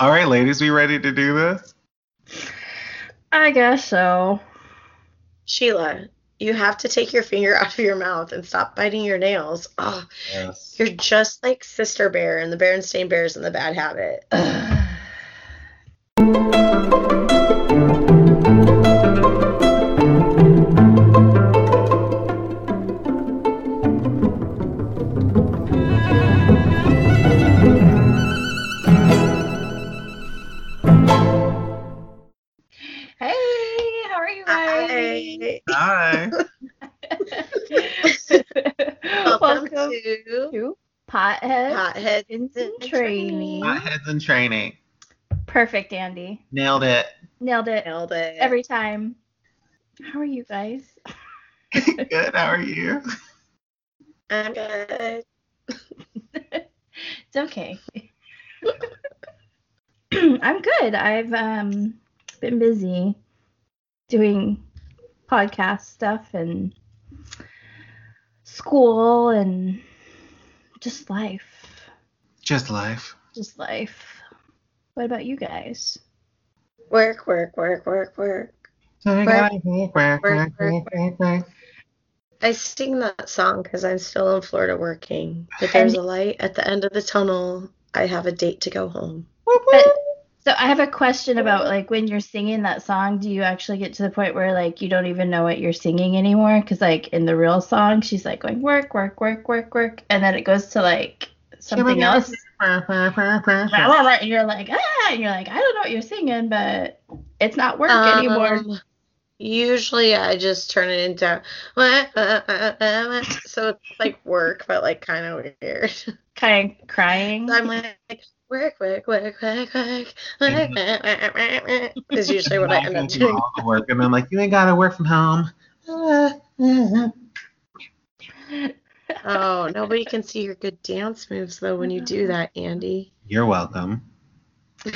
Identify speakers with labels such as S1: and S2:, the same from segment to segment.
S1: All right, ladies, we ready to do this?
S2: I guess so.
S3: Sheila, you have to take your finger out of your mouth and stop biting your nails. Oh,
S1: Yes.
S3: you're just like Sister Bear and the Berenstain Bears and the Bad Habit.
S1: Heads in training.
S2: Perfect, Andy.
S1: Nailed it.
S2: Nailed it
S3: Nailed it.
S2: every time. How are you guys?
S1: Good. How are you?
S3: I'm good.
S2: It's okay. I'm good. I've um been busy doing podcast stuff and school and just life.
S1: Just life.
S2: Just life. What about you guys?
S3: Work, work, work, work, work. I sing that song because I'm still in Florida working. But there's a light at the end of the tunnel. I have a date to go home.
S2: But so I have a question about like when you're singing that song, do you actually get to the point where like you don't even know what you're singing anymore? Because like in the real song, she's like going work, work, work, work, work, and then it goes to like something else, and you're like ah, and you're like I don't know what you're singing, but it's not work anymore.
S3: Um, Usually I just turn it into so it's like work, but like kind of weird.
S2: Kind of crying.
S3: So I'm like work, work, work, work, work, work, is usually what I end up doing.
S1: All the work, and I'm like, you ain't gotta work from home.
S3: Oh, nobody can see your good dance moves though when you do that, Andy.
S1: You're welcome.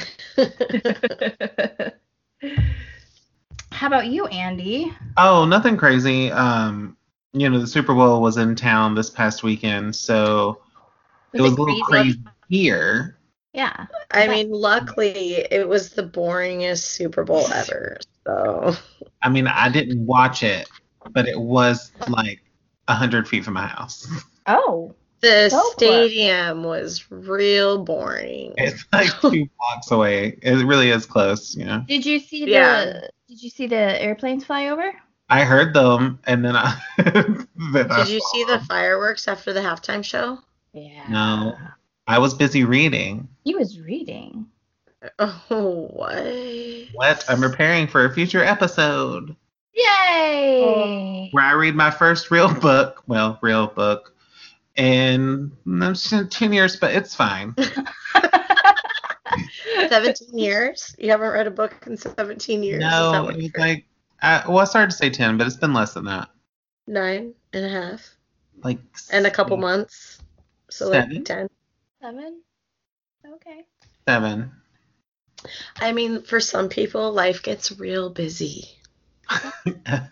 S2: How about you, Andy?
S1: Oh, nothing crazy. Um, you know, the Super Bowl was in town this past weekend, so it was a little crazy here.
S2: Yeah.
S3: I mean, luckily it was the boringest Super Bowl ever. So
S1: I mean, I didn't watch it, but it was like a hundred feet from my house.
S2: Oh.
S3: the
S2: Go for it.
S3: stadium was real boring.
S1: It's like two blocks away. It really is close, you know.
S2: Did you see the
S3: Yeah.
S2: Did you see the airplanes fly over?
S1: I heard them, and then I. then I
S3: Did you
S1: saw
S3: see the fireworks after the halftime show?
S2: Yeah.
S1: No. I was busy reading.
S2: He was reading.
S3: Oh, what?
S1: What? I'm preparing for a future episode
S2: Yay!
S1: where I read my first real book. Well, real book. In mm, 10 years, but it's fine.
S3: 17 years? You haven't read a book in 17 years?
S1: No,
S3: what
S1: it was
S3: you're-
S1: like, I, well, I started to say 10, but it's been less than that.
S3: nine and a half
S1: Like,
S3: and a couple months. So
S1: Seven?
S3: like 10.
S2: Seven. Okay.
S1: Seven.
S3: I mean, for some people, life gets real busy.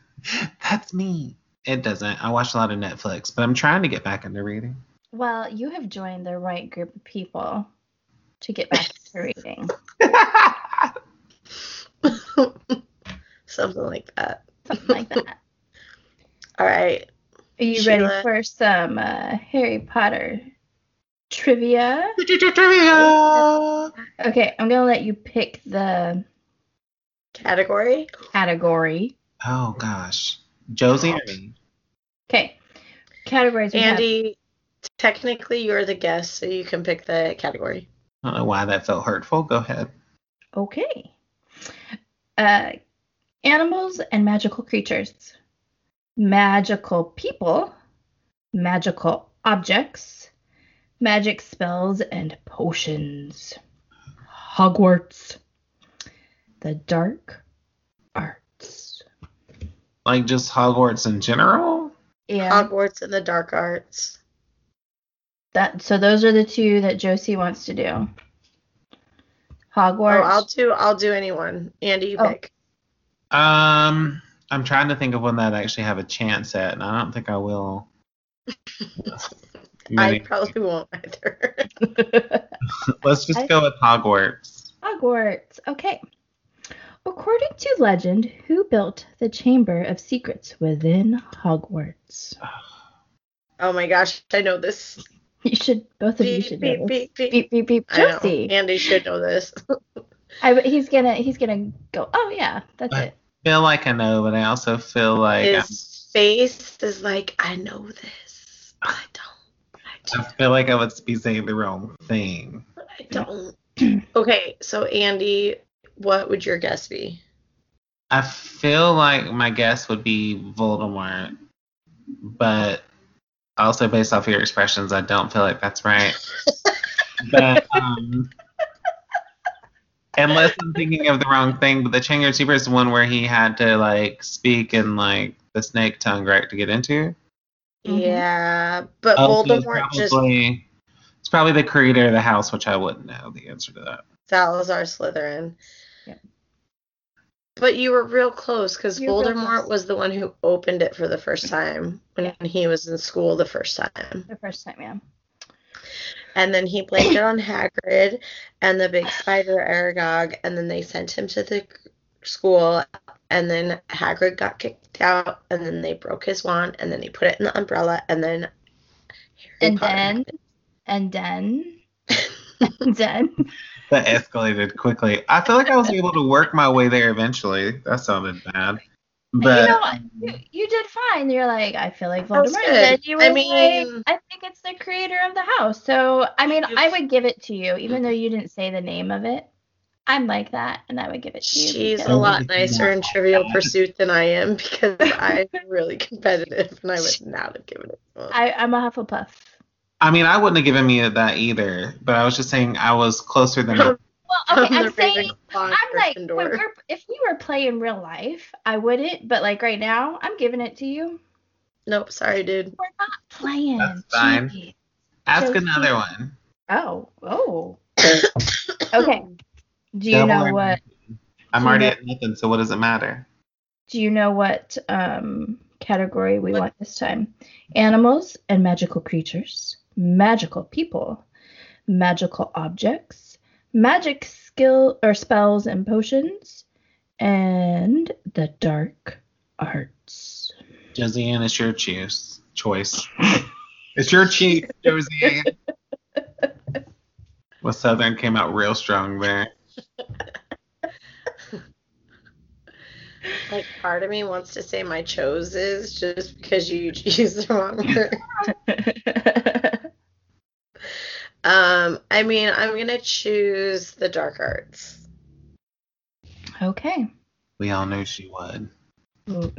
S1: That's me. It doesn't. I watch a lot of Netflix, but I'm trying to get back into reading.
S2: Well, you have joined the right group of people to get back to reading.
S3: Something like that.
S2: Something like that.
S3: All right.
S2: Are you
S3: Sheila.
S2: ready for some uh, Harry Potter trivia?
S1: Trivia.
S2: Okay, I'm gonna let you pick the
S3: Category?
S2: category.
S1: Oh gosh, Josie or me?
S2: Okay, categories. we have-
S3: Andy, technically you're the guest, so you can pick the category.
S1: I don't know why that felt hurtful. Go ahead.
S2: Okay. Uh, animals and magical creatures, magical people, magical objects, magic spells and potions, Hogwarts, the dark arts.
S1: Like just Hogwarts in general.
S2: Yeah.
S3: Hogwarts and the Dark Arts.
S2: That so those are the two that Josie wants to do. Hogwarts.
S3: Oh, I'll do I'll do anyone. Andy, you
S2: Oh.
S3: pick.
S1: Um, I'm trying to think of one that I actually have a chance at, and I don't think I will.
S3: I probably won't either.
S1: Let's just
S2: I-
S1: go with Hogwarts.
S2: Hogwarts. Okay. According to legend, who built the Chamber of Secrets within Hogwarts?
S3: Oh my gosh, I know this.
S2: You should, both of you should
S3: beep,
S2: know this.
S3: beep, beep.
S2: Beep, beep, beep.
S3: I know.
S2: Josie.
S3: Andy should know this.
S2: I, he's gonna, he's gonna go. Oh yeah, that's
S1: I
S2: it.
S1: feel like I know, but I also feel like I,
S3: His face is like, I know this. I don't. I
S1: I
S3: don't.
S1: feel like I would be saying the wrong thing.
S3: I don't. okay, so Andy, what would your guess be?
S1: I feel like my guess would be Voldemort, but also based off your expressions, I don't feel like that's right. but um, unless I'm thinking of the wrong thing, but the Chamber of Secrets is the one where he had to like speak in like the snake tongue, right, to get into.
S3: Yeah, but
S1: Oh, so it's
S3: Voldemort just.
S1: It's probably the creator of the house, which I wouldn't know the answer to that.
S3: Salazar Slytherin. But you were real close because
S2: You were real
S3: Voldemort
S2: close.
S3: was the one who opened it for the first time when
S2: Yeah.
S3: he was in school the first time.
S2: The first time, yeah.
S3: And then he blamed it on Hagrid and the big spider Aragog, and then they sent him to the school, and then Hagrid got kicked out, and then they broke his wand, and then he put it in the umbrella, and then Harry
S2: And
S3: Potter
S2: then, and then, and then.
S1: That escalated quickly. I feel like I was able to work my way there eventually. That sounded bad. But
S2: you know? You, you did fine. You're like, I feel like
S3: That was
S2: Voldemort.
S3: good.
S2: And you were
S3: I
S2: like,
S3: mean-
S2: I think it's the creator of the house. So, I mean, I would give it to you, even though you didn't say the name of it. I'm like that, and I would give it to you.
S3: She's a lot nicer in Trivial Pursuit than I am because I'm really competitive and I would not have given it to.
S2: I, I'm a Hufflepuff.
S1: I mean, I wouldn't have given me that either. But I was just saying I was closer than.
S2: Well, okay, I'm saying, I'm like, we're, if we were playing real life, I wouldn't. But like right now, I'm giving it to you.
S3: Nope, sorry, dude.
S2: We're not playing.
S1: That's fine.
S2: Jeez.
S1: Ask
S2: Josie.
S1: another one.
S2: Oh, oh. Okay. Do you
S1: Double
S2: know what?
S1: nothing. I'm already
S2: know-
S1: at nothing, so what does it matter?
S2: Do you know what um, category we want this time? Animals and magical creatures, magical people, magical objects, magic skill or spells and potions, and the dark arts.
S1: Josiane, it's your choose choice. it's your choice, Josiane. well, Southern came out real strong there.
S3: Like part of me wants to say my choses just because you used the wrong word. Um, I mean, I'm gonna choose the dark arts.
S2: okay.
S1: We all knew she would.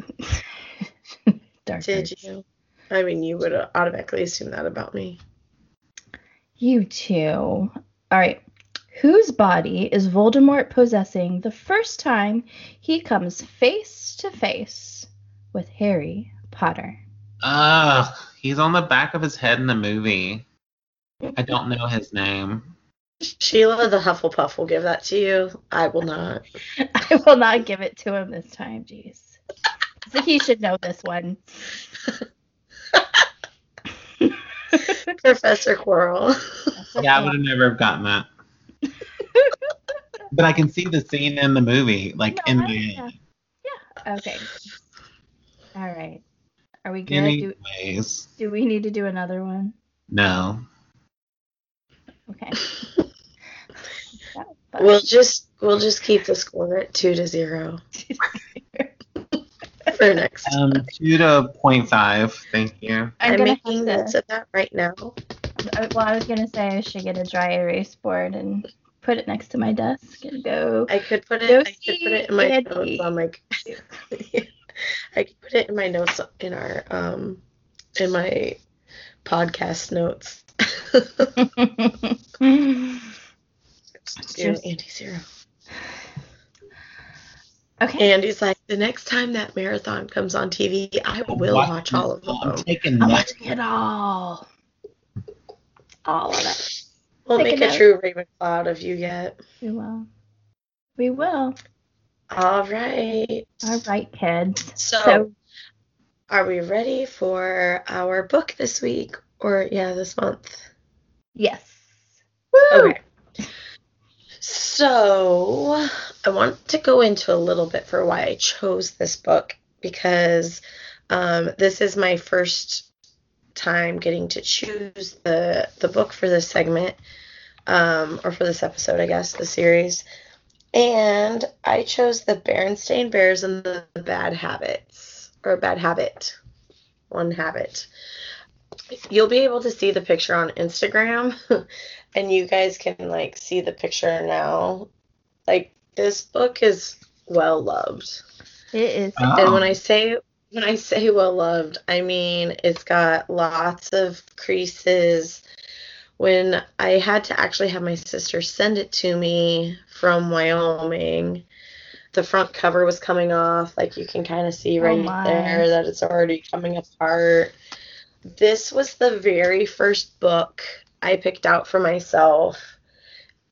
S2: Dark
S3: Did
S2: arts.
S3: you? I mean, you would automatically assume that about me.
S2: You too. All right. Whose body is Voldemort possessing the first time he comes face to face with Harry Potter?
S1: Ugh, he's on the back of his head in the movie. I don't know his name.
S3: Sheila the Hufflepuff will give that to you. I will not.
S2: I will not give it to him this time. Jeez. So he should know this one.
S3: Professor Quirrell.
S1: Yeah, I would have never have gotten that. but I can see the scene in the movie, like
S2: No,
S1: in the
S2: yeah. Yeah. Okay. All right. Are we good? Do,
S1: anyways.
S2: do we need to do another one?
S1: No.
S2: Okay.
S3: We'll just we'll just keep the score at two to zero for next.
S1: Um, two to point five. Thank you.
S2: I'm
S3: I'm, making
S2: have
S3: notes of that right now.
S2: Well, I was gonna say I should get a dry erase board and put it next to my desk and go.
S3: I could put it. I could put it in my
S2: Eddie.
S3: notes on my. I could put it in my notes in our um in my podcast notes. Zero,
S2: Just-
S3: Andy zero.
S2: okay.
S3: Andy's like, the next time that marathon comes on TV, I will
S1: What?
S3: watch all of
S1: I'm
S3: them.
S1: taking
S2: I'm
S1: notes.
S2: watching it all. All of it.
S3: We'll
S2: Take
S3: make a
S2: note.
S3: true Ravenclaw of you yet.
S2: We will. We will.
S3: All right.
S2: All right, kids.
S3: So,
S2: So
S3: are we ready for our book this week? Or, yeah, this month?
S2: yes.
S3: Okay. So, I want to go into a little bit for why I chose this book because um, this is my first time getting to choose the the book for this segment um, or for this episode, I guess, the series. And I chose the Berenstain Bears and the Bad Habits or Bad Habit, one habit. You'll be able to see the picture on Instagram, and you guys can like see the picture now. Like this book is well loved.
S2: It is.
S1: Oh.
S3: And when ah. I say when I say well loved, I mean it's got lots of creases. When I had to actually have my sister send it to me from Wyoming, the front cover was coming off. Like you can kind of see
S2: Oh
S3: right
S2: my.
S3: there that it's already coming apart. This was the very first book I picked out for myself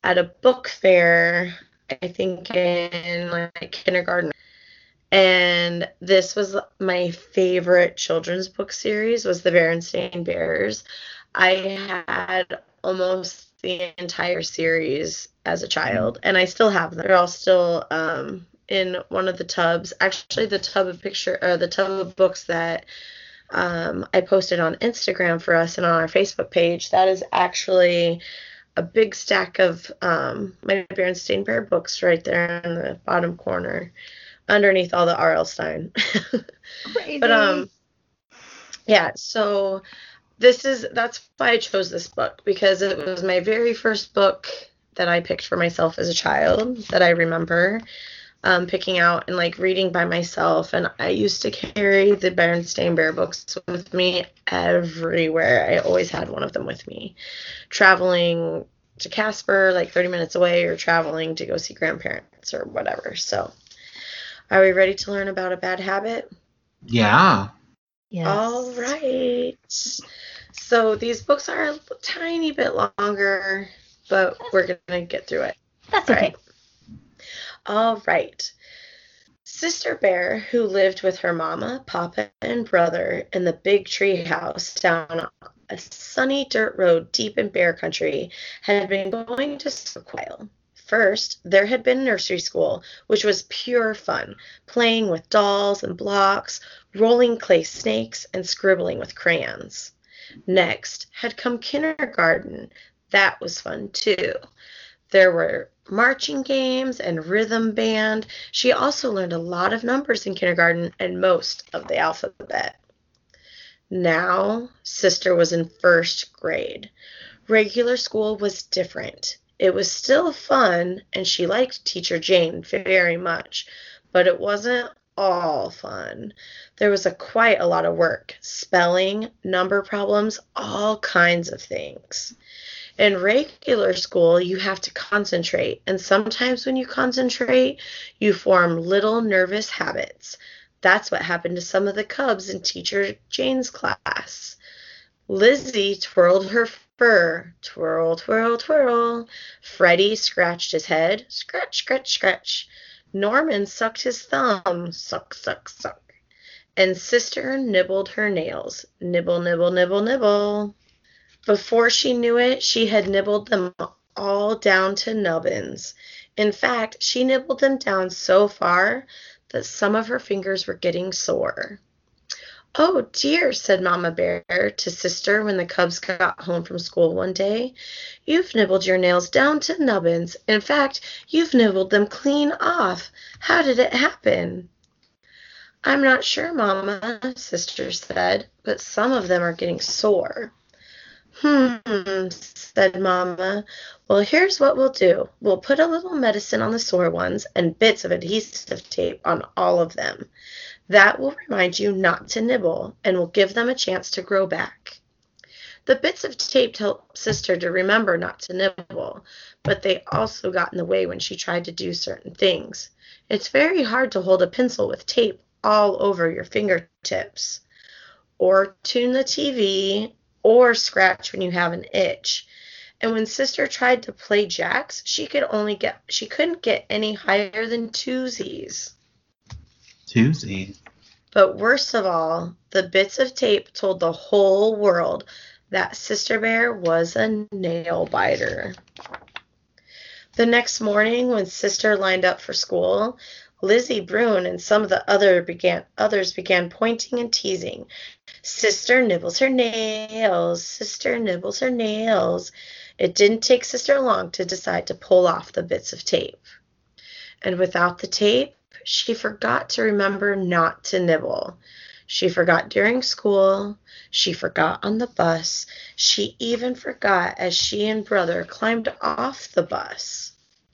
S3: at a book fair, I think in like kindergarten and this was my favorite children's book series was the Berenstain Bears. I had almost the entire series as a child, and I still have them. They're all still um, in one of the tubs. Actually, the tub of picture, or the tub of books that um, I posted on Instagram for us and on our Facebook page. That is actually a big stack of um, my Berenstain Bear books right there in the bottom corner underneath all the R.L.
S2: Stine.
S3: But um yeah, so this is that's why I chose this book because it was my very first book that I picked for myself as a child that I remember um, picking out and like reading by myself. And I used to carry the Berenstain Bear books with me everywhere. I always had one of them with me, traveling to Casper, like 30 minutes away, or traveling to go see grandparents or whatever. So, are we ready to learn about a bad habit?
S1: Yeah.
S2: yes.
S3: All right. So these books are a tiny bit longer, but we're going to get through it.
S2: That's
S3: All
S2: okay.
S3: right. All right. Sister Bear, who lived with her mama, papa, and brother in the big tree house down a sunny dirt road deep in bear country, had been going to school. First, there had been nursery school, which was pure fun, playing with dolls and blocks, rolling clay snakes, and scribbling with crayons. Next had come kindergarten. That was fun too. There were marching games and rhythm band. She also learned a lot of numbers in kindergarten and most of the alphabet. Now, Sister was in first grade. Regular school was different. It was still fun, and she liked Teacher Jane very much, but it wasn't all fun. There was a quite a lot of work spelling, number problems, all kinds of things. In regular school, you have to concentrate, and sometimes when you concentrate, you form little nervous habits. That's what happened to some of the cubs in Teacher Jane's class. Lizzie twirled her fur, twirl, twirl, twirl. Freddie scratched his head, scratch, scratch, scratch. Norman sucked his thumb, suck, suck, suck. And Sister nibbled her nails, nibble, nibble, nibble, nibble. Before she knew it, she had nibbled them all down to nubbins. In fact, she nibbled them down so far that some of her fingers were getting sore. Oh dear, said Mama Bear to Sister when the cubs got home from school one day. You've nibbled your nails down to nubbins. In fact, you've nibbled them clean off. How did it happen? I'm not sure, Mama, Sister said, but some of them are getting sore. Hmm, said Mama. Well, here's what we'll do. We'll put a little medicine on the sore ones and bits of adhesive tape on all of them. That will remind you not to nibble and will give them a chance to grow back. The bits of tape helped Sister to remember not to nibble, but they also got in the way when she tried to do certain things. It's very hard to hold a pencil with tape all over your fingertips, or tune the TV, or scratch when you have an itch. And when Sister tried to play jacks, she could only get she couldn't get any higher than twosies.
S1: Tuesday.
S3: But worst of all, the bits of tape told the whole world that Sister Bear was a nail biter. The next morning, when sister lined up for school, Lizzie Bruin and some of the other began others began pointing and teasing. Sister nibbles her nails. Sister nibbles her nails. It didn't take sister long to decide to pull off the bits of tape. And without the tape, she forgot to remember not to nibble. She forgot during school. She forgot on the bus. She even forgot as she and brother climbed off the bus.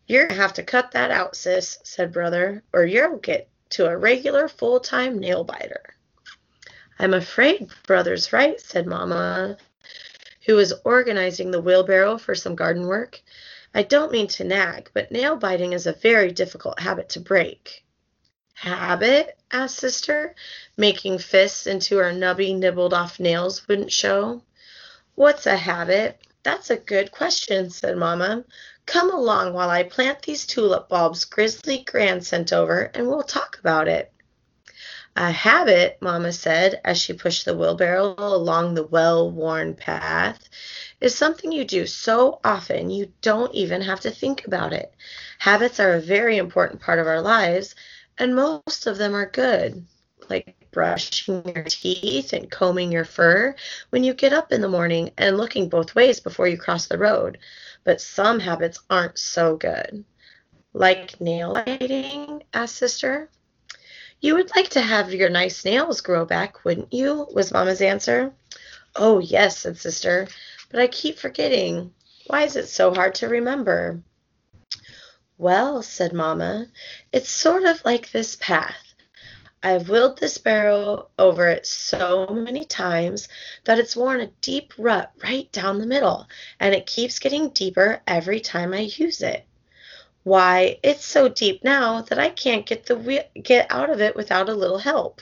S3: You're going to have to cut that out, sis, said brother, or you'll get to a regular full time nail biter. I'm afraid brother's right, said Mamma, who was organizing the wheelbarrow for some garden work. I don't mean to nag, but nail biting is a very difficult habit to break. Habit? asked sister, making fists into her nubby, nibbled off nails wouldn't show. What's a habit? That's a good question, said Mamma. Come along while I plant these tulip bulbs Grizzly Gran sent over, and we'll talk about it. A habit, Mama said as she pushed the wheelbarrow along the well worn path, is something you do so often you don't even have to think about it. Habits are a very important part of our lives and most of them are good, like brushing your teeth and combing your fur when you get up in the morning and looking both ways before you cross the road. But some habits aren't so good. Like nail biting? asked Sister. You would like to have your nice nails grow back, wouldn't you? was Mamma's answer. Oh, yes, said Sister, but I keep forgetting. Why is it so hard to remember? Well, said Mamma, it's sort of like this path. I've wheeled this barrow over it so many times that it's worn a deep rut right down the middle, and it keeps getting deeper every time I use it. Why, it's so deep now that I can't get the get out of it without a little help.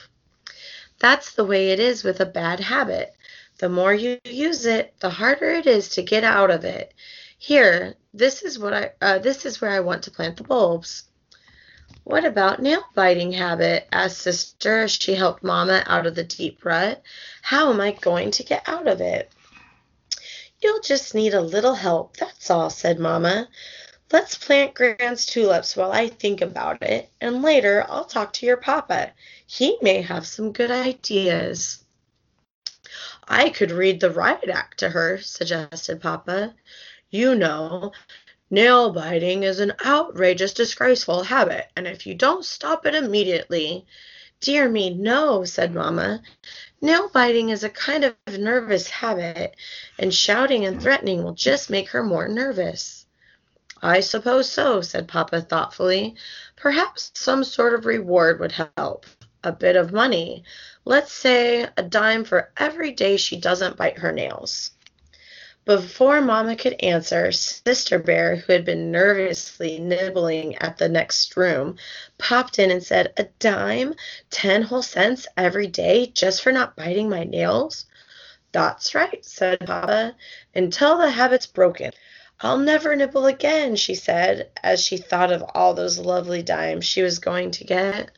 S3: That's the way it is with a bad habit. The more you use it, the harder it is to get out of it. Here, this is what I uh, this is where I want to plant the bulbs. What about nail biting habit? asked sister as she helped mama out of the deep rut. How am I going to get out of it? You'll just need a little help, that's all, said Mamma. Let's plant Gran's tulips while I think about it, and later I'll talk to your papa. He may have some good ideas. I could read the riot act to her, suggested Papa. You know, nail biting is an outrageous, disgraceful habit, and if you don't stop it immediately. Dear me, no, said Mamma. Nail biting is a kind of nervous habit, and shouting and threatening will just make her more nervous. I suppose so, said Papa thoughtfully. Perhaps some sort of reward would help. A bit of money. Let's say a dime for every day she doesn't bite her nails. Before Mamma could answer, Sister Bear, who had been nervously nibbling at the next room, popped in and said, A dime? Ten whole cents every day just for not biting my nails? That's right, said Papa, until the habit's broken. I'll never nibble again, she said, as she thought of all those lovely dimes she was going to get.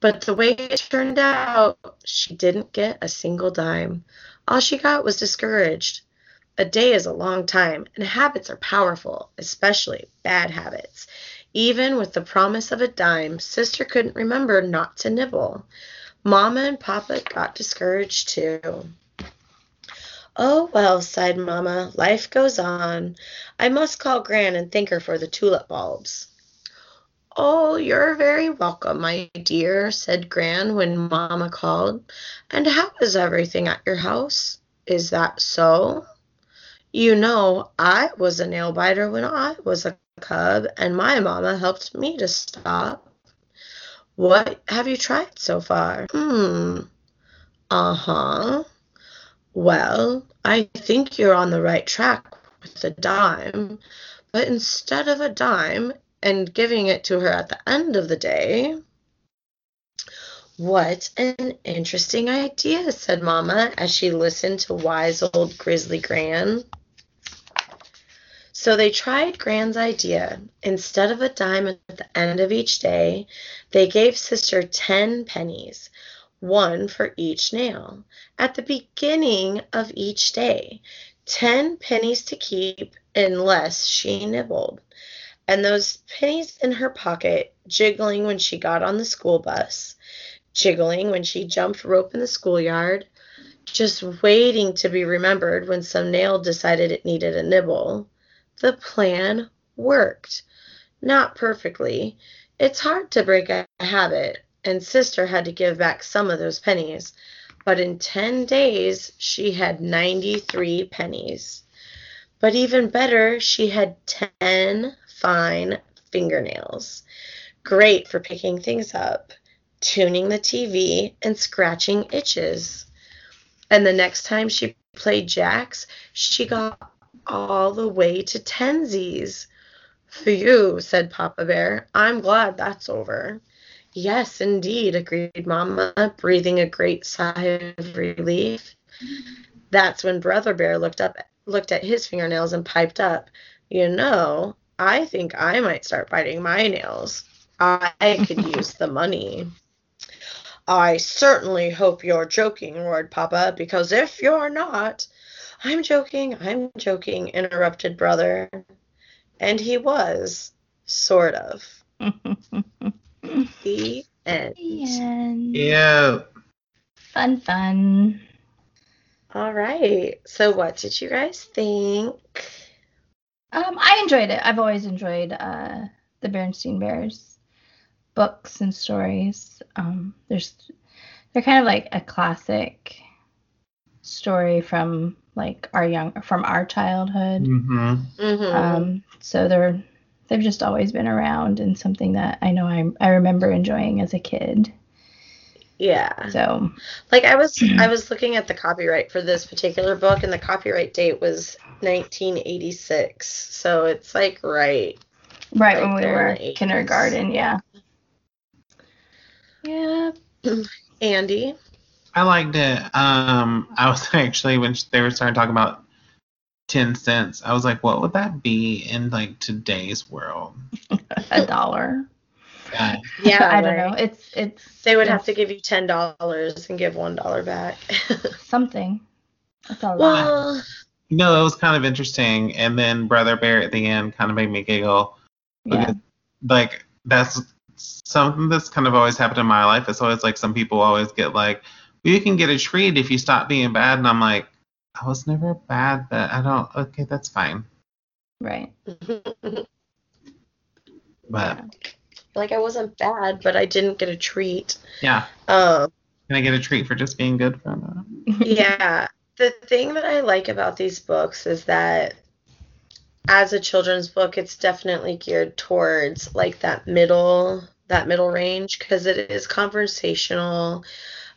S3: But the way it turned out, she didn't get a single dime. All she got was discouraged. A day is a long time, and habits are powerful, especially bad habits. Even with the promise of a dime, Sister couldn't remember not to nibble. Mama and Papa got discouraged too. Oh, well, sighed Mamma, life goes on. I must call Gran and thank her for the tulip bulbs. Oh, you're very welcome, my dear, said Gran when Mamma called. And how is everything at your house? Is that so? You know, I was a nail biter when I was a cub, and my mamma helped me to stop. What have you tried so far? Hmm. Uh huh. Well, I think you're on the right track with the dime, but instead of a dime and giving it to her at the end of the day, what an interesting idea, said Mamma as she listened to wise old Grizzly Gran. So they tried Gran's idea. Instead of a dime at the end of each day, they gave Sister ten pennies, one for each nail, at the beginning of each day. Ten pennies to keep unless she nibbled. And those pennies in her pocket, jiggling when she got on the school bus, jiggling when she jumped rope in the schoolyard, just waiting to be remembered when some nail decided it needed a nibble. The plan worked. Not perfectly. It's hard to break a habit, and sister had to give back some of those pennies. But in 10 days, she had 93 pennies. But even better, she had 10 fine fingernails. Great for picking things up, tuning the TV, and scratching itches. And the next time she played jacks, she got all the way to tensies. Phew, said Papa Bear. I'm glad that's over. Yes, indeed, agreed Mamma, breathing a great sigh of relief. That's when Brother Bear looked up looked at his fingernails and piped up, You know, I think I might start biting my nails. I could use the money. I certainly hope you're joking, roared Papa, because if you're not. I'm joking, I'm joking, interrupted Brother. And he was, sort of. the end.
S2: And
S1: Yeah.
S2: fun, fun.
S3: All right. So, what did you guys think?
S2: Um, I enjoyed it. I've always enjoyed uh, the Berenstain Bears books and stories. Um, there's they're kind of like a classic story from like our young from our childhood.
S1: hmm
S3: Mm-hmm.
S2: Um, so they're they've just always been around and something that I know I I remember enjoying as a kid.
S3: yeah.
S2: So
S3: Like I was I was looking at the copyright for this particular book and the copyright date was 1986. So it's like right.
S2: right
S3: Like
S2: when we were
S3: in
S2: kindergarten, yeah. Yeah.
S3: Andy.
S1: I liked it. Um, I was actually when they were starting talking about ten cents, I was like, what would that be in like today's world?
S2: A dollar.
S1: Uh,
S3: Yeah.
S2: I don't know. It's it's
S3: They would have to give you ten dollars and give one dollar back.
S2: something. That's a lot.
S3: well,
S1: no, it was kind of interesting. And then Brother Bear at the end kind of made me giggle.
S2: Yeah.
S1: Like that's something that's kind of always happened in my life. It's always like some people always get like, well, you can get a treat if you stop being bad, and I'm like, I was never bad, but I don't. Okay, that's fine.
S2: Right.
S1: But
S3: like I wasn't bad, but I didn't get a treat.
S1: yeah,
S3: Um,
S1: can I get a treat for just being good for a minute?
S3: yeah. The thing that I like about these books is that as a children's book, it's definitely geared towards like that middle that middle range because it is conversational.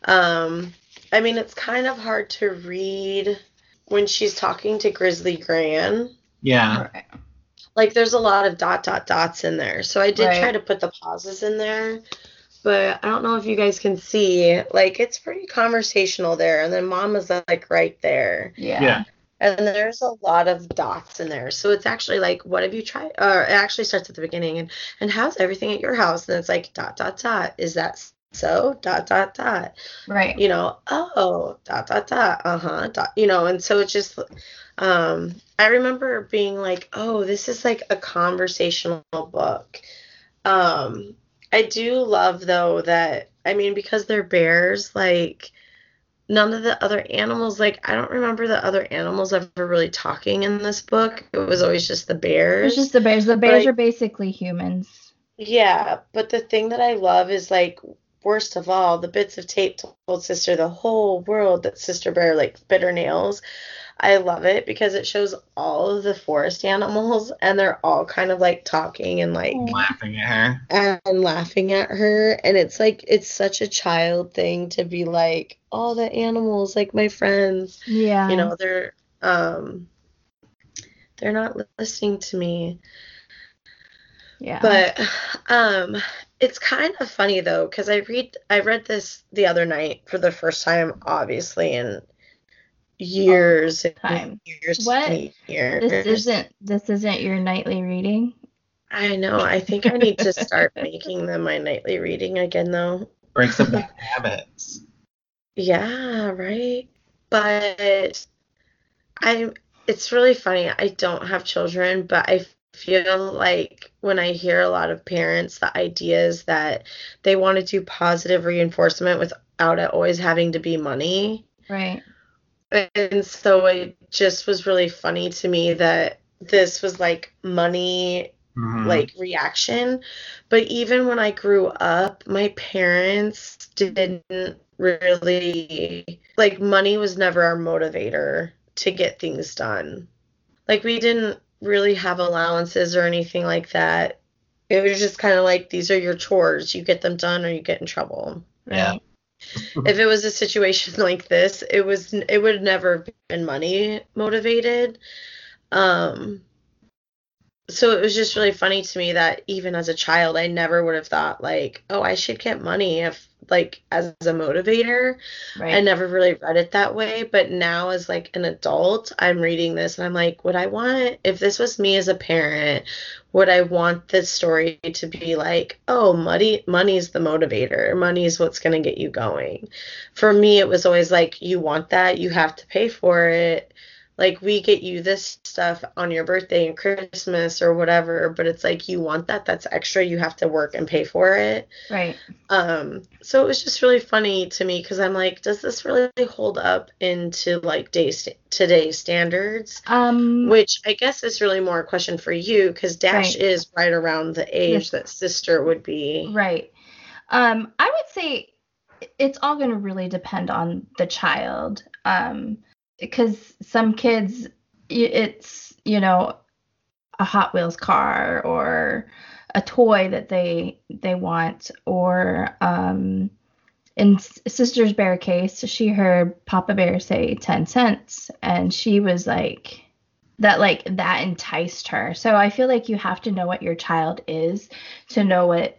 S3: Um, I mean, it's kind of hard to read when she's talking to Grizzly Gran.
S1: Yeah.
S2: Right.
S3: Like, there's a lot of dot dot dots in there. So I did
S2: Right.
S3: try to put the pauses in there, but I don't know if you guys can see. Like, it's pretty conversational there, and then mom is like right there.
S2: Yeah.
S1: Yeah.
S3: And there's a lot of dots in there. So it's actually like, what have you tried? Or it actually starts at the beginning. And, and how's everything at your house? And it's like, dot, dot, dot. Is that so? Dot, dot, dot.
S2: Right.
S3: You know, oh, dot, dot, dot. Uh huh. Dot, you know, and so it's just, um, I remember being like, oh, this is like a conversational book. Um, I do love, though, that, I mean, because they're bears, like, none of the other animals like i don't remember the other animals ever really talking in this book it was always just the bears
S2: It's just the bears. The bears
S3: Like-
S2: are basically humans.
S3: yeah but the thing that i love is like worst of all the bits of tape told sister the whole world that sister bear like bit her nails i love it because it shows all of the forest animals and they're all kind of like talking and like
S2: Oh.
S1: Laughing at her.
S3: and laughing at her and it's like it's such a child thing to be like all the animals like my friends
S2: Yeah.
S3: you know they're um they're not listening to me
S2: Yeah.
S3: but um it's kind of funny though because i read i read this the other night for the first time obviously in years and
S2: time.
S3: years
S2: What?
S3: and years
S2: this isn't this isn't your nightly reading.
S3: i know i think i need to start making them my nightly reading again though
S1: Break some bad habits.
S3: Yeah, right. But I it's really funny. I don't have children, but I feel like when I hear a lot of parents, the idea is that they want to do positive reinforcement without it always having to be money.
S2: Right.
S3: And so it just was really funny to me that this was like money
S1: Mhm.
S3: like reaction. But even when I grew up, my parents didn't really like money was never our motivator to get things done. Like we didn't really have allowances or anything like that. It was just kind of like these are your chores. You get them done or you get in trouble.
S1: Yeah.
S3: If it was a situation like this, it was it would never have been money motivated. Um so it was just really funny to me that even as a child I never would have thought like, oh, I should get money if like as a motivator.
S2: Right.
S3: I never really read it that way, but now as like an adult, I'm reading this and I'm like, would I want if this was me as a parent, would I want this story to be like, oh, money money's the motivator. Money's what's going to get you going. For me, it was always like you want that, you have to pay for it. Like we get you this stuff on your birthday and Christmas or whatever, but it's like you want that, that's extra, you have to work and pay for it.
S2: right.
S3: Um, so it was just really funny to me because I'm like, does this really hold up into like day st- today's standards?
S2: Um.
S3: Which I guess is really more a question for you because Dash
S2: Right.
S3: is right around the age that sister would be.
S2: Right. Um, I would say it's all going to really depend on the child. Um, because some kids, it's, you know, a Hot Wheels car or a toy that they they want or um in sister's bear case she heard papa bear say 10 cents and she was like that like that enticed her. So i feel like you have to know what your child is to know what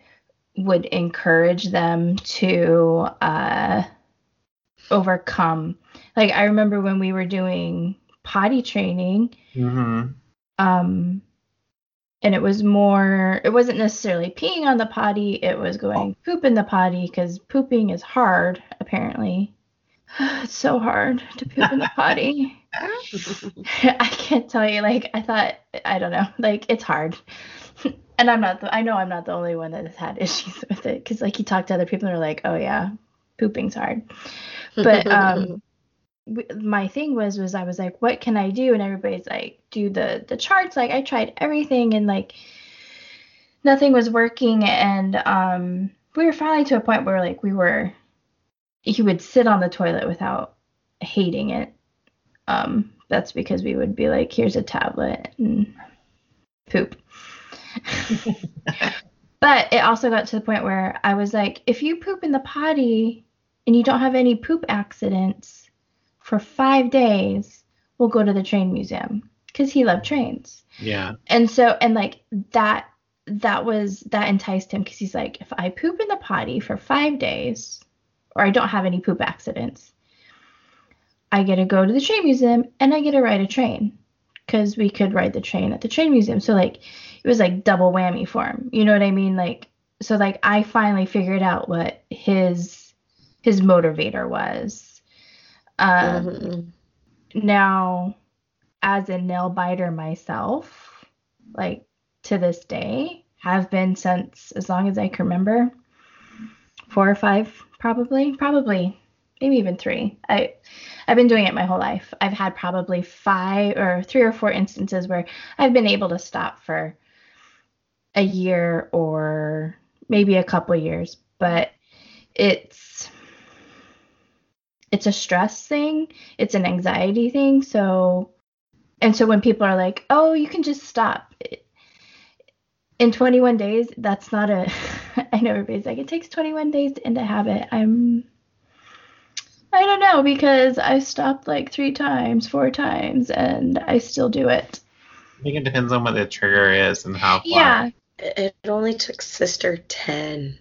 S2: would encourage them to uh overcome like i remember when we were doing potty training
S1: Mhm.
S2: um and it was more it wasn't necessarily peeing on the potty it was going poop in the potty because pooping is hard apparently. It's so hard to poop in the potty. I can't tell you like i thought i don't know like it's hard. And i'm not the, i know i'm not the only one that has had issues with it because like you talk to other people and they're like oh yeah pooping's hard. But um my thing was was I was like, what can I do? And everybody's like, do the the charts. Like I tried everything and like nothing was working. And um, we were finally to a point where like we were, he would sit on the toilet without hating it. Um, that's because we would be like, here's a tablet and poop. but it also got to the point where I was like, if you poop in the potty and you don't have any poop accidents for five days, we'll go to the train museum because he loved trains.
S1: Yeah.
S2: And so, and like that, that was that enticed him because he's like, if I poop in the potty for five days, or I don't have any poop accidents, I get to go to the train museum and I get to ride a train because we could ride the train at the train museum. So like, it was like double whammy for him. You know what I mean? Like, so like I finally figured out what his his motivator was. Um,
S3: Mhm.
S2: now as a nail biter myself like to this day have been since as long as i can remember four or five probably probably maybe even three i i've been doing it my whole life i've had probably five or three or four instances where i've been able to stop for a year or maybe a couple years but it's it's a stress thing it's an anxiety thing so and so when people are like oh you can just stop in 21 days that's not a i know everybody's like it takes 21 days to end a habit. I'm i don't know because i stopped like three times four times and i still do it.
S1: I think it depends on what the trigger is and how far.
S2: yeah.
S3: It it only took sister 10.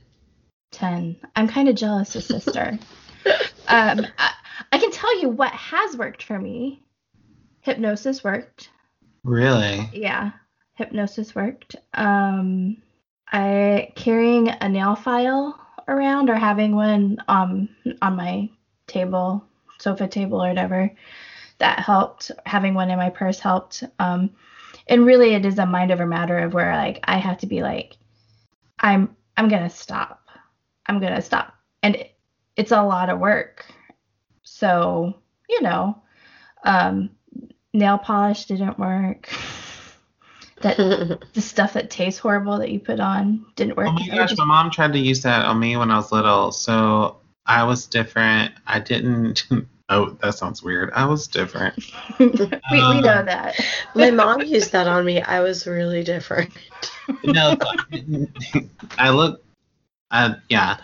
S2: 10 i'm kind of jealous of sister um I, I can tell you what has worked for me hypnosis worked
S1: Really?
S2: yeah hypnosis worked um i carrying a nail file around or having one um on my table sofa table or whatever that helped. Having one in my purse helped. Um, and really, it is a mind over matter of where like I have to be like, I'm I'm gonna stop. I'm gonna stop, and it, it's a lot of work. So you know, um, nail polish didn't work. that the stuff that tastes horrible that you put on didn't work.
S1: Oh my gosh,
S2: Just-
S1: my mom tried to use that on me when I was little. So I was different. I didn't. Oh, that sounds weird. I was different.
S2: we, we
S1: Um,
S2: know that.
S3: My mom used that on me. I was really different.
S1: no, I didn't. I look. I, yeah.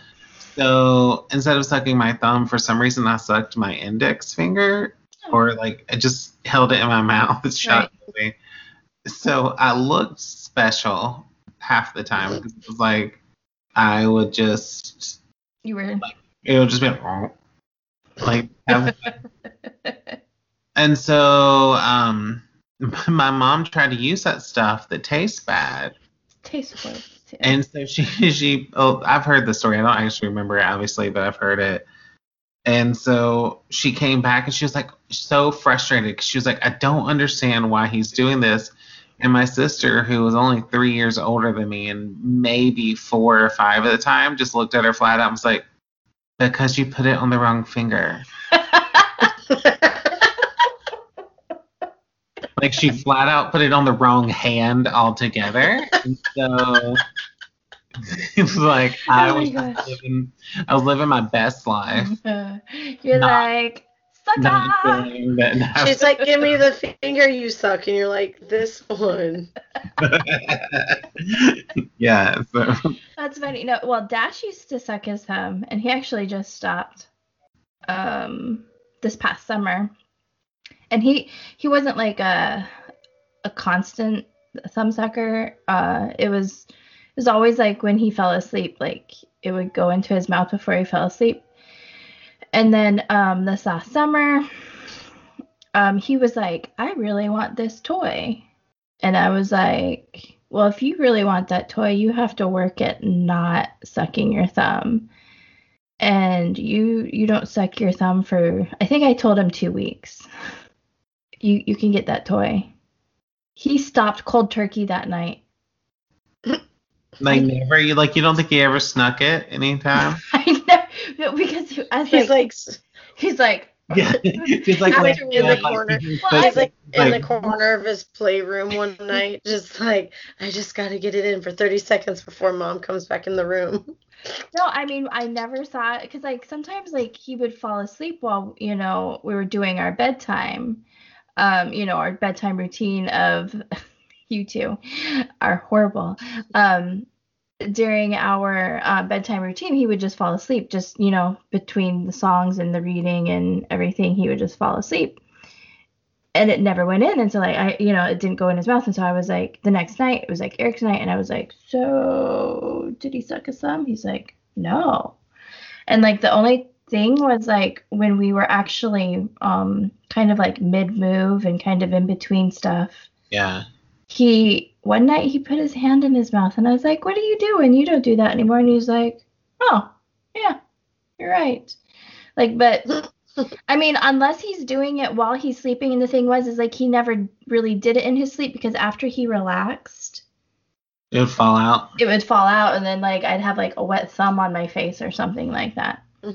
S1: So instead of sucking my thumb, for some reason I sucked my index finger, or like I just held it in my mouth. Away. So I looked special half the time because it was like I would just
S2: You were.
S1: it would just be like, "Oh," like have, and so um my mom tried to use that stuff that tastes bad
S2: too.
S1: and so she she oh i've heard the story i don't actually remember it obviously but i've heard it and so she came back and she was like so frustrated. she was like i don't understand why he's doing this and my sister who was only three years older than me and maybe four or five at the time just looked at her flat out and was like because you put it on the wrong finger like she flat out put it on the wrong hand altogether. And so it's like I
S2: Oh my
S1: was living I was living my best life.
S2: You're
S1: Not-
S2: like,
S1: Not
S2: sucker.
S3: She's like, "Give me the finger you suck," and you're like, "This one."
S1: yeah. So
S2: That's funny. No, well, Dash used to suck his thumb, and he actually just stopped um this past summer. And he he wasn't like a a constant thumb sucker. Uh, it was it was always like when he fell asleep, like it would go into his mouth before he fell asleep. And then um this last summer, um he was like, I really want this toy. And I was like, well, if you really want that toy, you have to work at not sucking your thumb. And you you don't suck your thumb for I think I told him 2 weeks. You you can get that toy. He stopped cold turkey that night.
S1: like never you like you don't think he ever snuck it anytime?
S2: I know because he, I was
S3: He's
S2: like,
S3: like,
S2: he's like
S1: Yeah. He's like,
S3: I
S1: like,
S3: in the corner.
S2: Well, I
S3: he's like in the corner of his playroom one night, just like, "I just got to get it in for 30 seconds before mom comes back in the room."
S2: No, I mean, I never saw it because, like, sometimes, like, he would fall asleep while, you know, we were doing our bedtime, um, you know, our bedtime routine of you two are horrible. Um, during our uh, bedtime routine, he would just fall asleep, just, you know, between the songs and the reading and everything, he would just fall asleep. And it never went in. And so, like, I, you know, it didn't go in his mouth. And so I was like, the next night, it was like Eric's night. And I was like, so did he suck his thumb? He's like, no. And like, the only thing was like when we were actually um, kind of like mid move and kind of in between stuff,
S1: Yeah.
S2: he, one night he put his hand in his mouth. And I was like, what are you doing? You don't do that anymore. And he's like, oh, yeah, you're right. Like, but I mean, unless he's doing it while he's sleeping, and the thing was, is like he never really did it in his sleep because after he relaxed,
S1: It would fall out.
S2: it would fall out, and then like I'd have like a wet thumb on my face or something like that.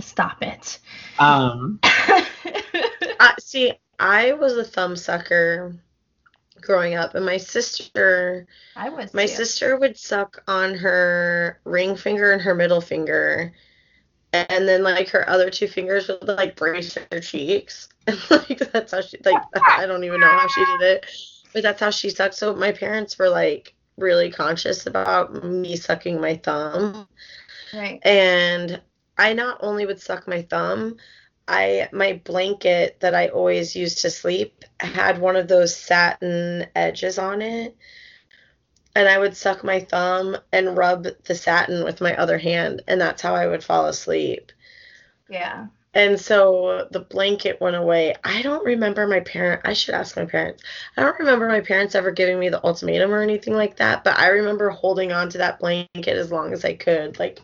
S2: Stop it.
S1: Um
S3: I see. I was a thumb sucker growing up, and my sister,
S2: I was.
S3: my
S2: too.
S3: sister would suck on her ring finger and her middle finger, and then like her other two fingers would like brace her cheeks, and like that's how she like I don't even know how she did it, but that's how she sucked. So my parents were like really conscious about me sucking my thumb.
S2: Right.
S3: and I not only would suck my thumb, I my blanket that I always used to sleep had one of those satin edges on it. And I would suck my thumb and rub the satin with my other hand, and that's how I would fall asleep.
S2: Yeah.
S3: And so the blanket went away. I don't remember my parent. I should ask my parents. I don't remember my parents ever giving me the ultimatum or anything like that, but I remember holding on to that blanket as long as I could. Like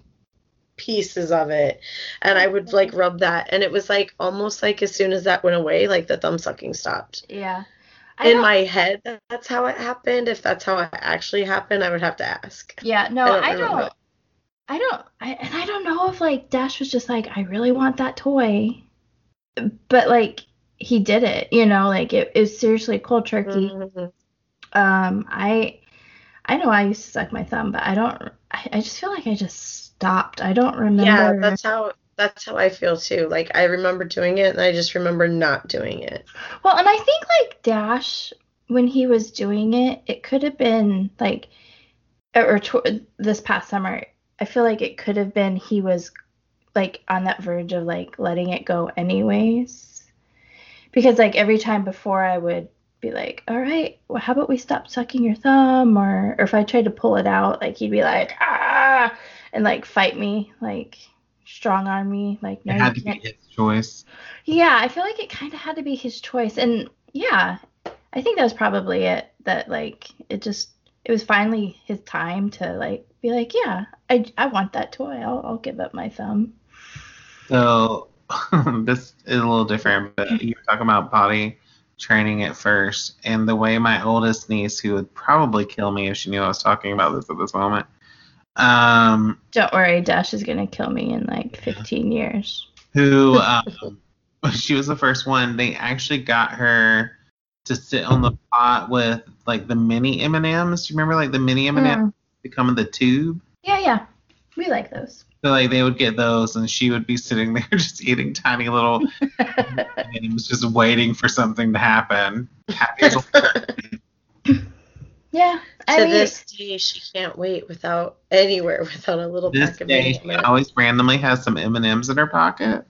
S3: pieces of it and I would like rub that and it was like almost like as soon as that went away like the thumb sucking stopped.
S2: Yeah. I
S3: In
S2: don't-
S3: my head that's how it happened. If that's how it actually happened, I would have to ask.
S2: Yeah, no,
S3: I don't
S2: I don't. I don't. I, and I don't know if like Dash was just like, I really want that toy, but like he did it. You know, like it is seriously cold turkey.
S3: Mhm.
S2: Um, I, I know I used to suck my thumb, but I don't. I, I just feel like I just stopped. I don't remember.
S3: Yeah, that's how that's how I feel too. Like I remember doing it and I just remember not doing it.
S2: Well, and I think like Dash, when he was doing it, it could have been like, or this past summer, I feel like it could have been he was like on that verge of like letting it go anyways. Because like every time before I would be like, all right, well, how about we stop sucking your thumb? Or, or if I tried to pull it out, like he'd be like, ah, and like fight me, like strong arm me, like, no,
S1: It had to be his choice.
S2: yeah, I feel like it kind of had to be his choice. And yeah, I think that was probably it. That like it just it was finally his time to like be like, yeah, I, I want that toy. I'll I'll give up my thumb.
S1: So this is a little different, but you were talking about body training at first, and the way my oldest niece, who would probably kill me if she knew I was talking about this at this moment, um,
S2: Don't worry, Dash is gonna kill me in like 15 years.
S1: who um, she was the first one. They actually got her to sit on the pot with like the mini M and M's. Do you remember like the mini M and M's
S2: Mm.
S1: becoming the tube?
S2: Yeah, yeah, we like those.
S1: So like they would get those, and she would be sitting there just eating tiny little M&Ms, just waiting for something to happen.
S2: Yeah, I
S3: to
S2: mean,
S3: this day, she can't wait without anywhere without a little
S1: this
S3: pack of
S1: day, she
S3: M&Ms.
S1: always randomly has some M and M's in her pocket.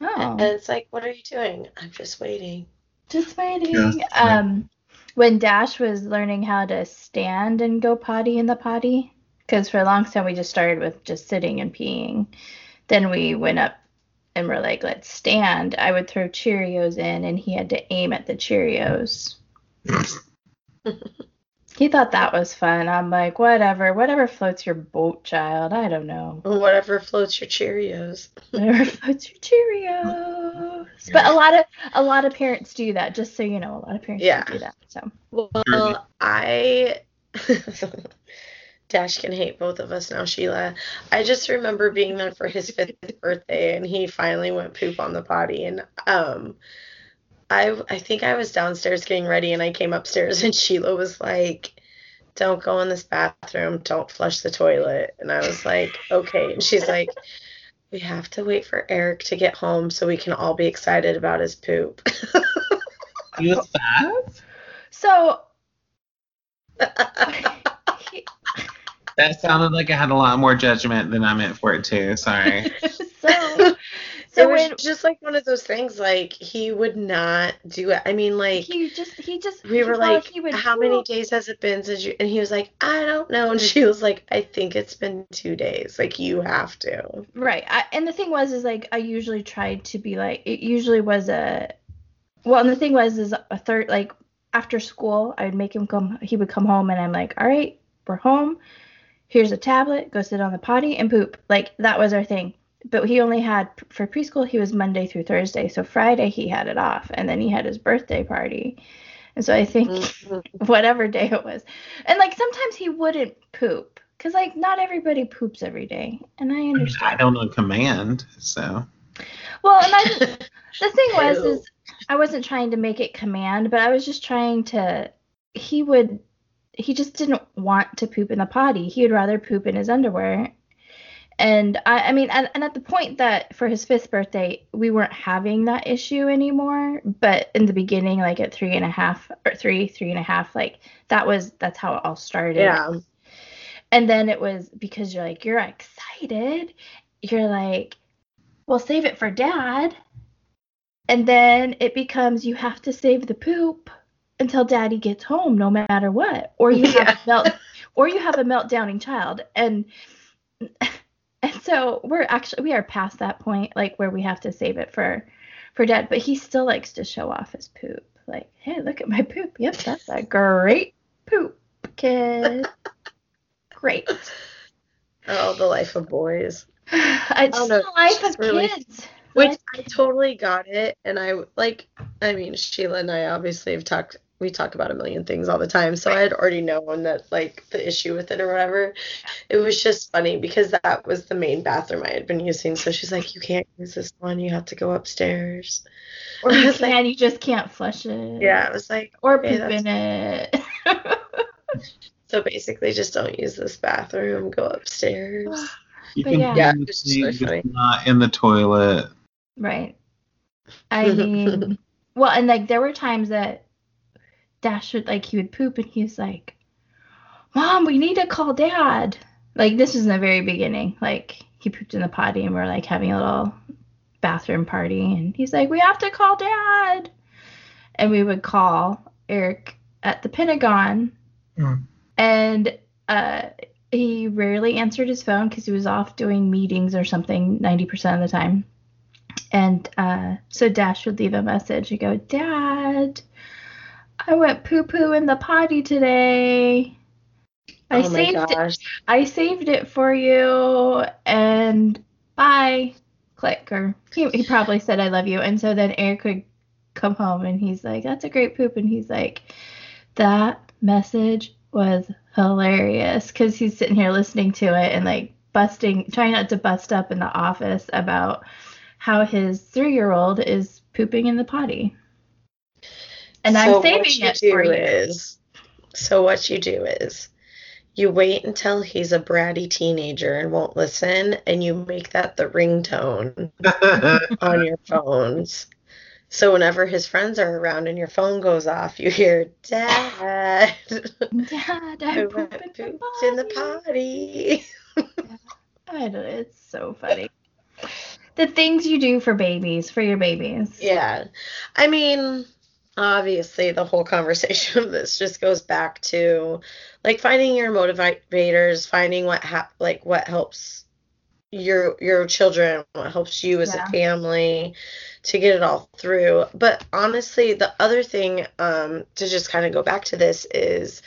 S2: oh,
S3: And it's like, what are you doing? I'm just waiting.
S2: just waiting.
S1: Just
S2: um, when Dash was learning how to stand and go potty in the potty, because for a long time we just started with just sitting and peeing. Then we went up and we're like, let's stand. I would throw Cheerios in, and he had to aim at the Cheerios. He thought that was fun. I'm like, whatever, whatever floats your boat, child. I don't know.
S3: Whatever floats your Cheerios.
S2: Whatever floats your Cheerios. But a lot of a lot of parents do that. Just so you know, a lot of parents
S3: Yeah.
S2: do that. So.
S3: Well, I. Dash can hate both of us now, Sheila. I just remember being there for his fifth birthday, and he finally went poop on the potty, and um, I I think I was downstairs getting ready, and I came upstairs, and Sheila was like, "Don't go in this bathroom. Don't flush the toilet," and I was like, "Okay," and she's like. We have to wait for Eric to get home so we can all be excited about his poop.
S1: He was five.
S2: So
S1: That sounded like I had a lot more judgment than I meant for it to. Sorry.
S2: so
S3: it was
S2: when
S3: just like one of those things like he would not do it. I mean like
S2: he just he just
S3: we
S2: he
S3: were like how many days has it been since you and he was like i don't know. And she was like i think it's been two days. Like you have to.
S2: Right. I, and the thing was is like i usually tried to be like it usually was a well and the thing was is a third like after school i would make him come he would come home and i'm like all right we're home. Here's a tablet. Go sit on the potty and poop. Like that was our thing but he only had for preschool he was monday through thursday so friday he had it off and then he had his birthday party and so i think
S3: Mhm.
S2: whatever day it was. And like sometimes he wouldn't poop because like not everybody poops every day, and I understand I
S1: don't know command, so
S2: Well, and I the thing was is I wasn't trying to make it command, but I was just trying to. He would. He just didn't want to poop in the potty. He would rather poop in his underwear. And I, I mean, and, and at the point that for his fifth birthday, we weren't having that issue anymore. But in the beginning, like at three and a half or three, three and a half, like that was that's how it all started.
S3: yeah
S2: And then it was because you're like, you're excited. You're like, well, save it for dad. And then it becomes you have to save the poop until daddy gets home, no matter what. Or you have
S3: Yeah.
S2: a melt or you have a meltdowning child. And and so we're actually we are past that point, like where we have to save it for for dad. But he still likes to show off his poop. Like, hey, look at my poop. Yep, that's a great poop, kid. Great.
S3: oh the life of boys
S2: It's
S3: Oh, no,
S2: the life of
S3: really-
S2: kids.
S3: Which I totally got it, and I like. I mean, Sheila and I obviously have talked. We talk about a million things all the time, so I had already known that like the issue with it or whatever. It was just funny because that was the main bathroom I had been using. So she's like, "You can't use this one. You have to go upstairs."
S2: or
S3: I
S2: you
S3: was like-
S2: can, you just can't flush it.
S3: Yeah, I was like,
S2: Or
S3: Okay,
S2: poop in it.
S3: so basically, just don't use this bathroom. Go upstairs.
S1: You
S2: But
S1: can
S2: yeah,
S3: yeah it's really funny.
S1: not in the toilet.
S2: right. I mean, well, and like there were times that Dash would like he would poop and he was like, "Mom, we need to call Dad." Like this is in the very beginning. Like he pooped in the potty and we're like having a little bathroom party and he's like, "We have to call Dad." And we would call Eric at the Pentagon,
S1: Mm.
S2: and uh, he rarely answered his phone because he was off doing meetings or something 90% of the time. And uh, so Dash would leave a message and go, Dad, I went poo poo in the potty today. I
S3: oh
S2: saved it. I saved it for you and bye. Click or he, he probably said I love you. And so then Eric would come home and he's like, That's a great poop. And he's like, That message was hilarious because he's sitting here listening to it and like busting, trying not to bust up in the office about how his three year old is pooping in the potty. And
S3: so
S2: I'm
S3: what
S2: saving
S3: you
S2: it
S3: do
S2: for you.
S3: is, so what you do is, you wait until he's a bratty teenager and won't listen, and you make that the ringtone on your phones. So whenever his friends are around and your phone goes off, you hear "Dad,
S2: Dad,
S3: I
S2: I
S3: went
S2: pooped in the
S3: pooped in the
S2: potty.
S3: potty."
S2: I don't, it's so funny. The things you do for babies, for your babies.
S3: Yeah. I mean, obviously, the whole conversation of this just goes back to like finding your motivators, finding what hap- like what helps your your children, what helps you as
S2: Yeah.
S3: a family to get it all through. But honestly, the other thing um to just kind of go back to this is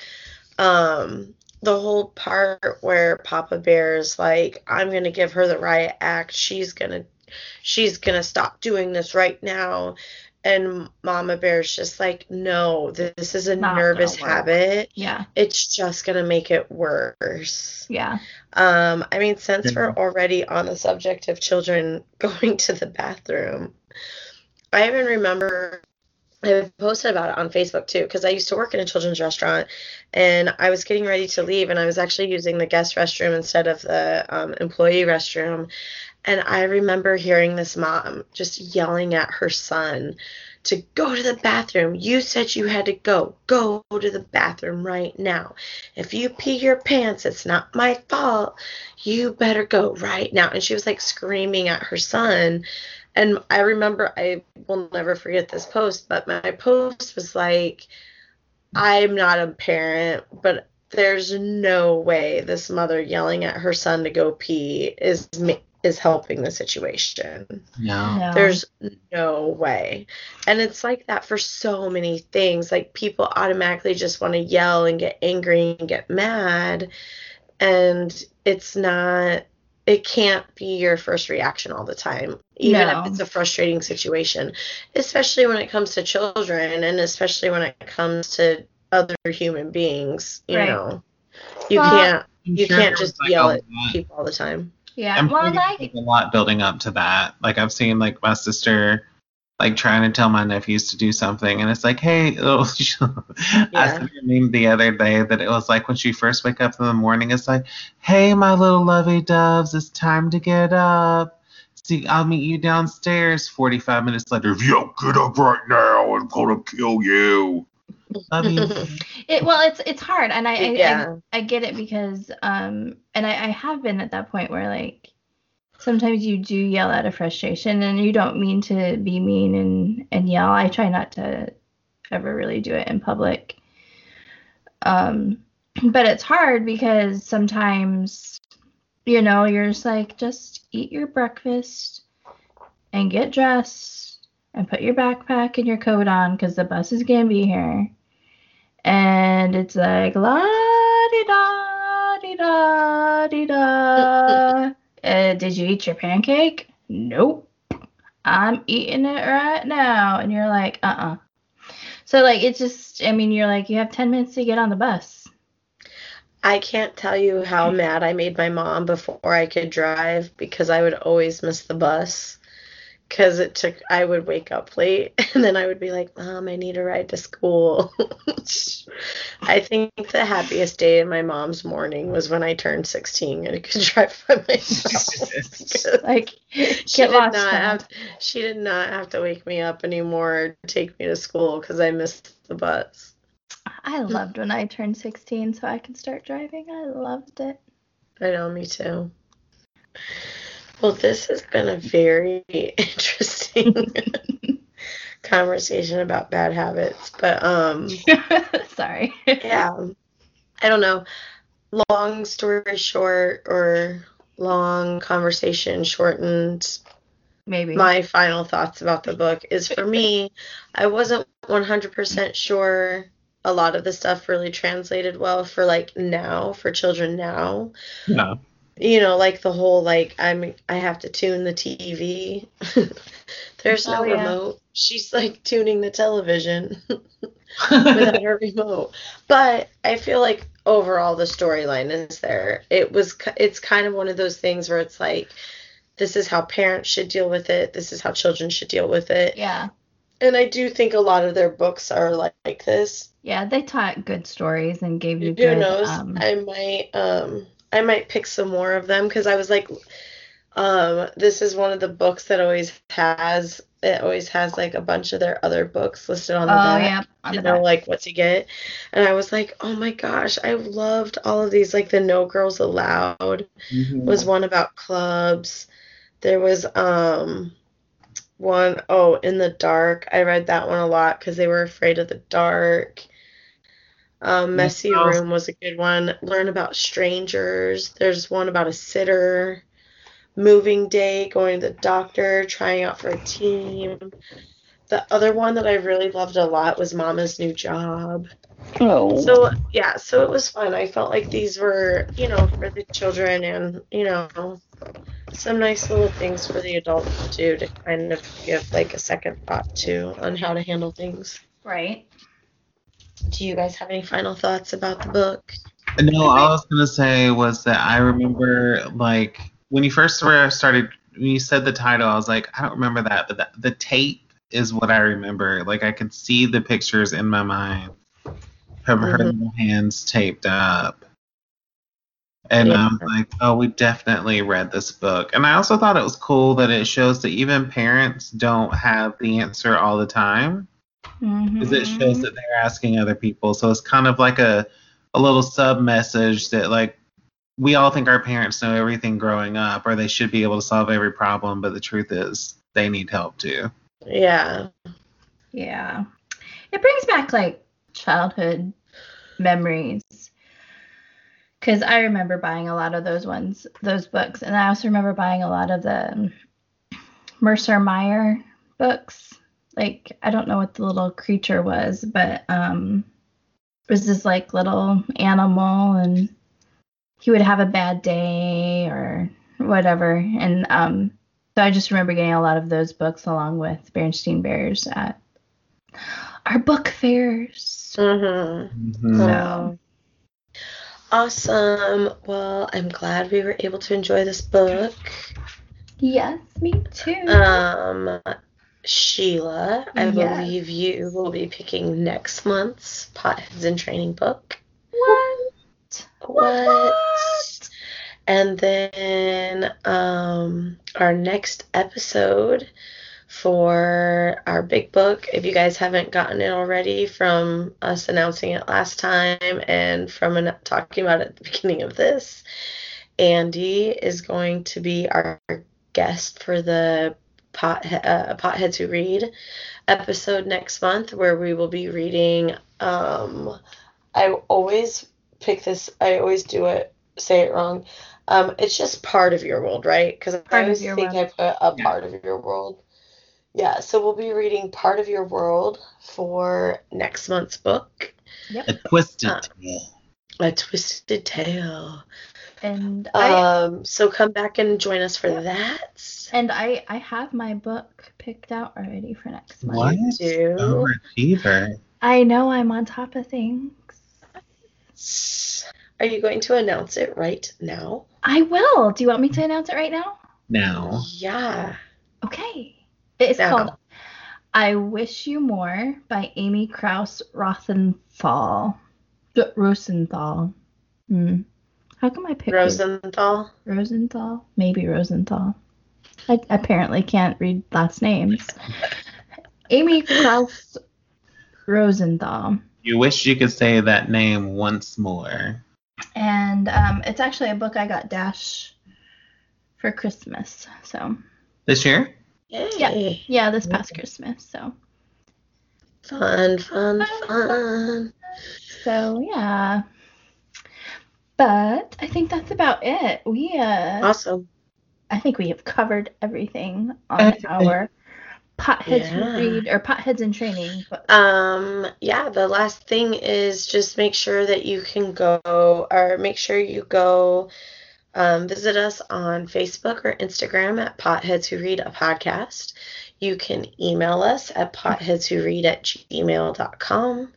S3: um the whole part where Papa Bear's like, I'm gonna give her the riot act. She's gonna she's gonna stop doing this right now and mama bear's just like no this is a
S2: Not
S3: nervous habit
S2: Yeah.
S3: it's just gonna make it worse
S2: Yeah.
S3: um i mean since we're already on the subject of children going to the bathroom i even remember I posted about it on Facebook too because I used to work in a children's restaurant and I was getting ready to leave and I was actually using the guest restroom instead of the um, employee restroom. And I remember hearing this mom just yelling at her son to go to the bathroom. You said you had to go. Go to the bathroom right now. If you pee your pants, it's not my fault. You better go right now. And she was like screaming at her son. And I remember, I will never forget this post, but my post was like, I'm not a parent, but there's no way this mother yelling at her son to go pee is ma- is helping the situation.
S1: no.
S2: No.
S3: There's no way. And it's like that for so many things. Like people automatically just want to yell and get angry and get mad. And it's not, it can't be your first reaction all the time, even
S2: No.
S3: if it's a frustrating situation, especially when it comes to children and especially when it comes to other human beings. You
S2: Right.
S3: know, you
S2: Well,
S3: can't you
S1: sure
S3: can't just
S1: like,
S3: yell
S1: a
S3: at people all the time.
S2: Yeah.
S1: I'm
S2: well,
S1: sure
S2: and I,
S1: like, a lot building up to that. Like I've seen like my sister like trying to tell my nephews to do something and it's like, hey, oh, I
S3: Yeah.
S1: sent her a meme the other day that it was like when she first wake up in the morning, it's like, hey, my little lovey doves, it's time to get up. See, I'll meet you downstairs. 45 minutes later, if you don't get up right now, I'm gonna kill you. Love you.
S2: it, well, it's it's hard, and I I, I I get it because um, and I, I have been at that point where like sometimes you do yell out of frustration, and you don't mean to be mean and and yell. I try not to ever really do it in public. Um, but it's hard because sometimes you know you're just like just eat your breakfast and get dressed and put your backpack and your coat on because the bus is gonna be here and it's like la di da di da di da and Did you eat your pancake? Nope. I'm eating it right now. And you're like, Uh uh So, like, it's just, I mean, you're like, You have 10 minutes to get on the bus.
S3: I can't tell you how mad I made my mom before I could drive because I would always miss the bus. Because it took, I would wake up late and then I would be like, Mom, I need a ride to school. I think the happiest day in my mom's morning was when I turned 16 and I could drive by myself.
S2: Like,
S3: she
S2: get
S3: did
S2: lost.
S3: not have, she did not have to wake me up anymore or take me to school because I missed the bus.
S2: I loved when I turned 16 so I could start driving. I loved it.
S3: I know, me too. Well, this has been a very interesting conversation about bad habits, but um,
S2: Sorry.
S3: yeah, I don't know. Long story short, or long conversation shortened.
S2: Maybe.
S3: My final thoughts about the book is for me, I wasn't 100% sure a lot of the stuff really translated well for like now, for children now.
S1: Yeah.
S3: You know like the whole like i'm i have to tune the tv there's no
S2: Oh, yeah.
S3: remote. She's like tuning the television without her remote. But i feel like overall the storyline is there. It was it's kind of one of those things where it's like this is how parents should deal with it. This is how children should deal with it.
S2: Yeah.
S3: and i do think a lot of their books are like, like this.
S2: Yeah, they taught good stories and gave you
S3: who
S2: good.
S3: knows?
S2: Um,
S3: i might um i might pick some more of them because i was like um this is one of the books that always has it always has like a bunch of their other books listed on the
S2: oh
S3: back
S2: yeah, on
S3: to
S2: the
S3: know
S2: back.
S3: like what to get and i was like oh my gosh i loved all of these like the no girls allowed
S1: Mhm.
S3: was one about clubs there was um one oh in the dark i read that one a lot because they were afraid of the dark um, messy
S1: Oh.
S3: room was a good one learn about strangers there's one about a sitter moving day going to the doctor trying out for a team the other one that i really loved a lot was mama's new job
S2: Oh.
S3: so yeah, so it was fun. I felt like these were, you know, for the children and, you know, some nice little things for the adults to do to kind of give like a second thought to on how to handle things.
S2: right.
S3: Do you guys have any final thoughts about the book?
S1: No, all I was gonna say was that I remember like when you first started when you said the title, I was like, I don't remember that, but the, the tape is what I remember. Like I could see the pictures in my mind. Her, her
S3: Mhm.
S1: little hands taped up. And I was like, oh, we definitely read this book. And I also thought it was cool that it shows that even parents don't have the answer all the time because it
S2: Mm-hmm.
S1: shows that they're asking other people. So it's kind of like a a little sub message that like we all think our parents know everything growing up or they should be able to solve every problem, but the truth is they need help too.
S3: Yeah.
S2: Yeah. It brings back like childhood memories. Cuz I remember buying a lot of those ones, those books, and I also remember buying a lot of the Mercer Mayer books. Like I don't know what the little creature was, but um it was this like little animal and he would have a bad day or whatever and um so I just remember getting a lot of those books along with Berenstain Bears at our book fairs.
S3: Mm-hmm.
S1: Mhm.
S2: So-
S3: Awesome. Well, I'm glad we were able to enjoy this book.
S2: Yes, me too.
S3: Um, Sheila, I
S2: Yes.
S3: believe you will be picking next month's Potheads in Training book.
S2: what?
S3: What? And then um, our next episode for our big book, if you guys haven't gotten it already from us announcing it last time and from an- talking about it at the beginning of this, Andy is going to be our guest for the pot, uh, Potheads Who Read episode next month, where we will be reading. Um, I always pick this, I always do it, say it wrong. Um, it's just part of your world, right? Because I always think
S2: world.
S3: I put a
S1: Yeah.
S3: part of your world. Yeah, so we'll be reading part of your world for next month's book,
S1: A twisted
S3: Uh,
S1: tale.
S3: A Twisted Tale.
S2: And I
S3: Um, so come back and join us for that.
S2: and I I have my book picked out already for next month.
S1: What?
S3: Do
S1: Overachiever.
S2: I know I'm on top of things.
S3: are you going to announce it right now?
S2: I will. Do you want me to announce it right now?
S1: Now.
S3: Yeah.
S2: Okay. It's
S3: Now.
S2: called I Wish You More by Amy Krouse Rothenthal. R- Rosenthal. Hmm. How come I picked
S3: Rosenthal.
S2: Rosenthal? Maybe Rosenthal. I apparently can't read last names. Amy Krouse Rosenthal.
S1: You wish you could say that name once more.
S2: And um, it's actually a book I got Dash for Christmas. So,
S1: This year?
S3: Yay.
S2: yeah, this past Christmas. So,
S3: Fun, fun, fun.
S2: so yeah. But I think that's about it. We uh
S3: Awesome.
S2: I think we have covered everything on our potheads who
S3: Yeah.
S2: read or potheads in training. But
S3: Um, yeah, the last thing is just make sure that you can go or make sure you go um, visit us on Facebook or Instagram at Potheads Who Read a Podcast. You can email us at potheadswhoread at gmail.com.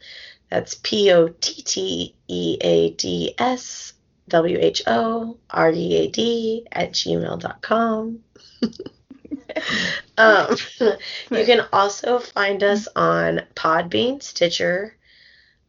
S3: That's P O T T E A D S W H O R E A D at gmail.com. um, you can also find us on Podbean, Stitcher,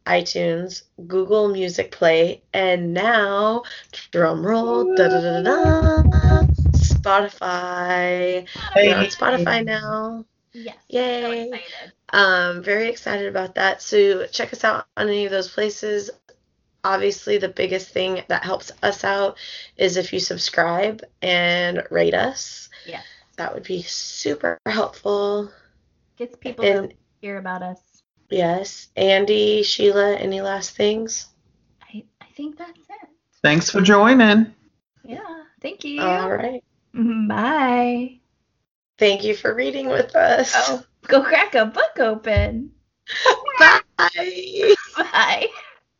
S3: iTunes, Google Music Play, and now, drum roll, da da da da da, Spotify. We're on Spotify now.
S2: yes.
S3: Yay.
S2: So excited.
S3: Um, very excited about that. So check us out on any of those places. Obviously, the biggest thing that helps us out is if you subscribe and rate us.
S2: Yeah.
S3: That would be super helpful.
S2: Gets people
S3: And
S2: to hear about us.
S3: yes, Andy, Sheila, any last things?
S2: I, I think that's it.
S1: Thanks for joining.
S2: Yeah. Thank you.
S3: All right.
S2: Bye.
S3: Thank you for reading with us.
S2: Oh, go crack a book open.
S3: Bye.
S2: Bye.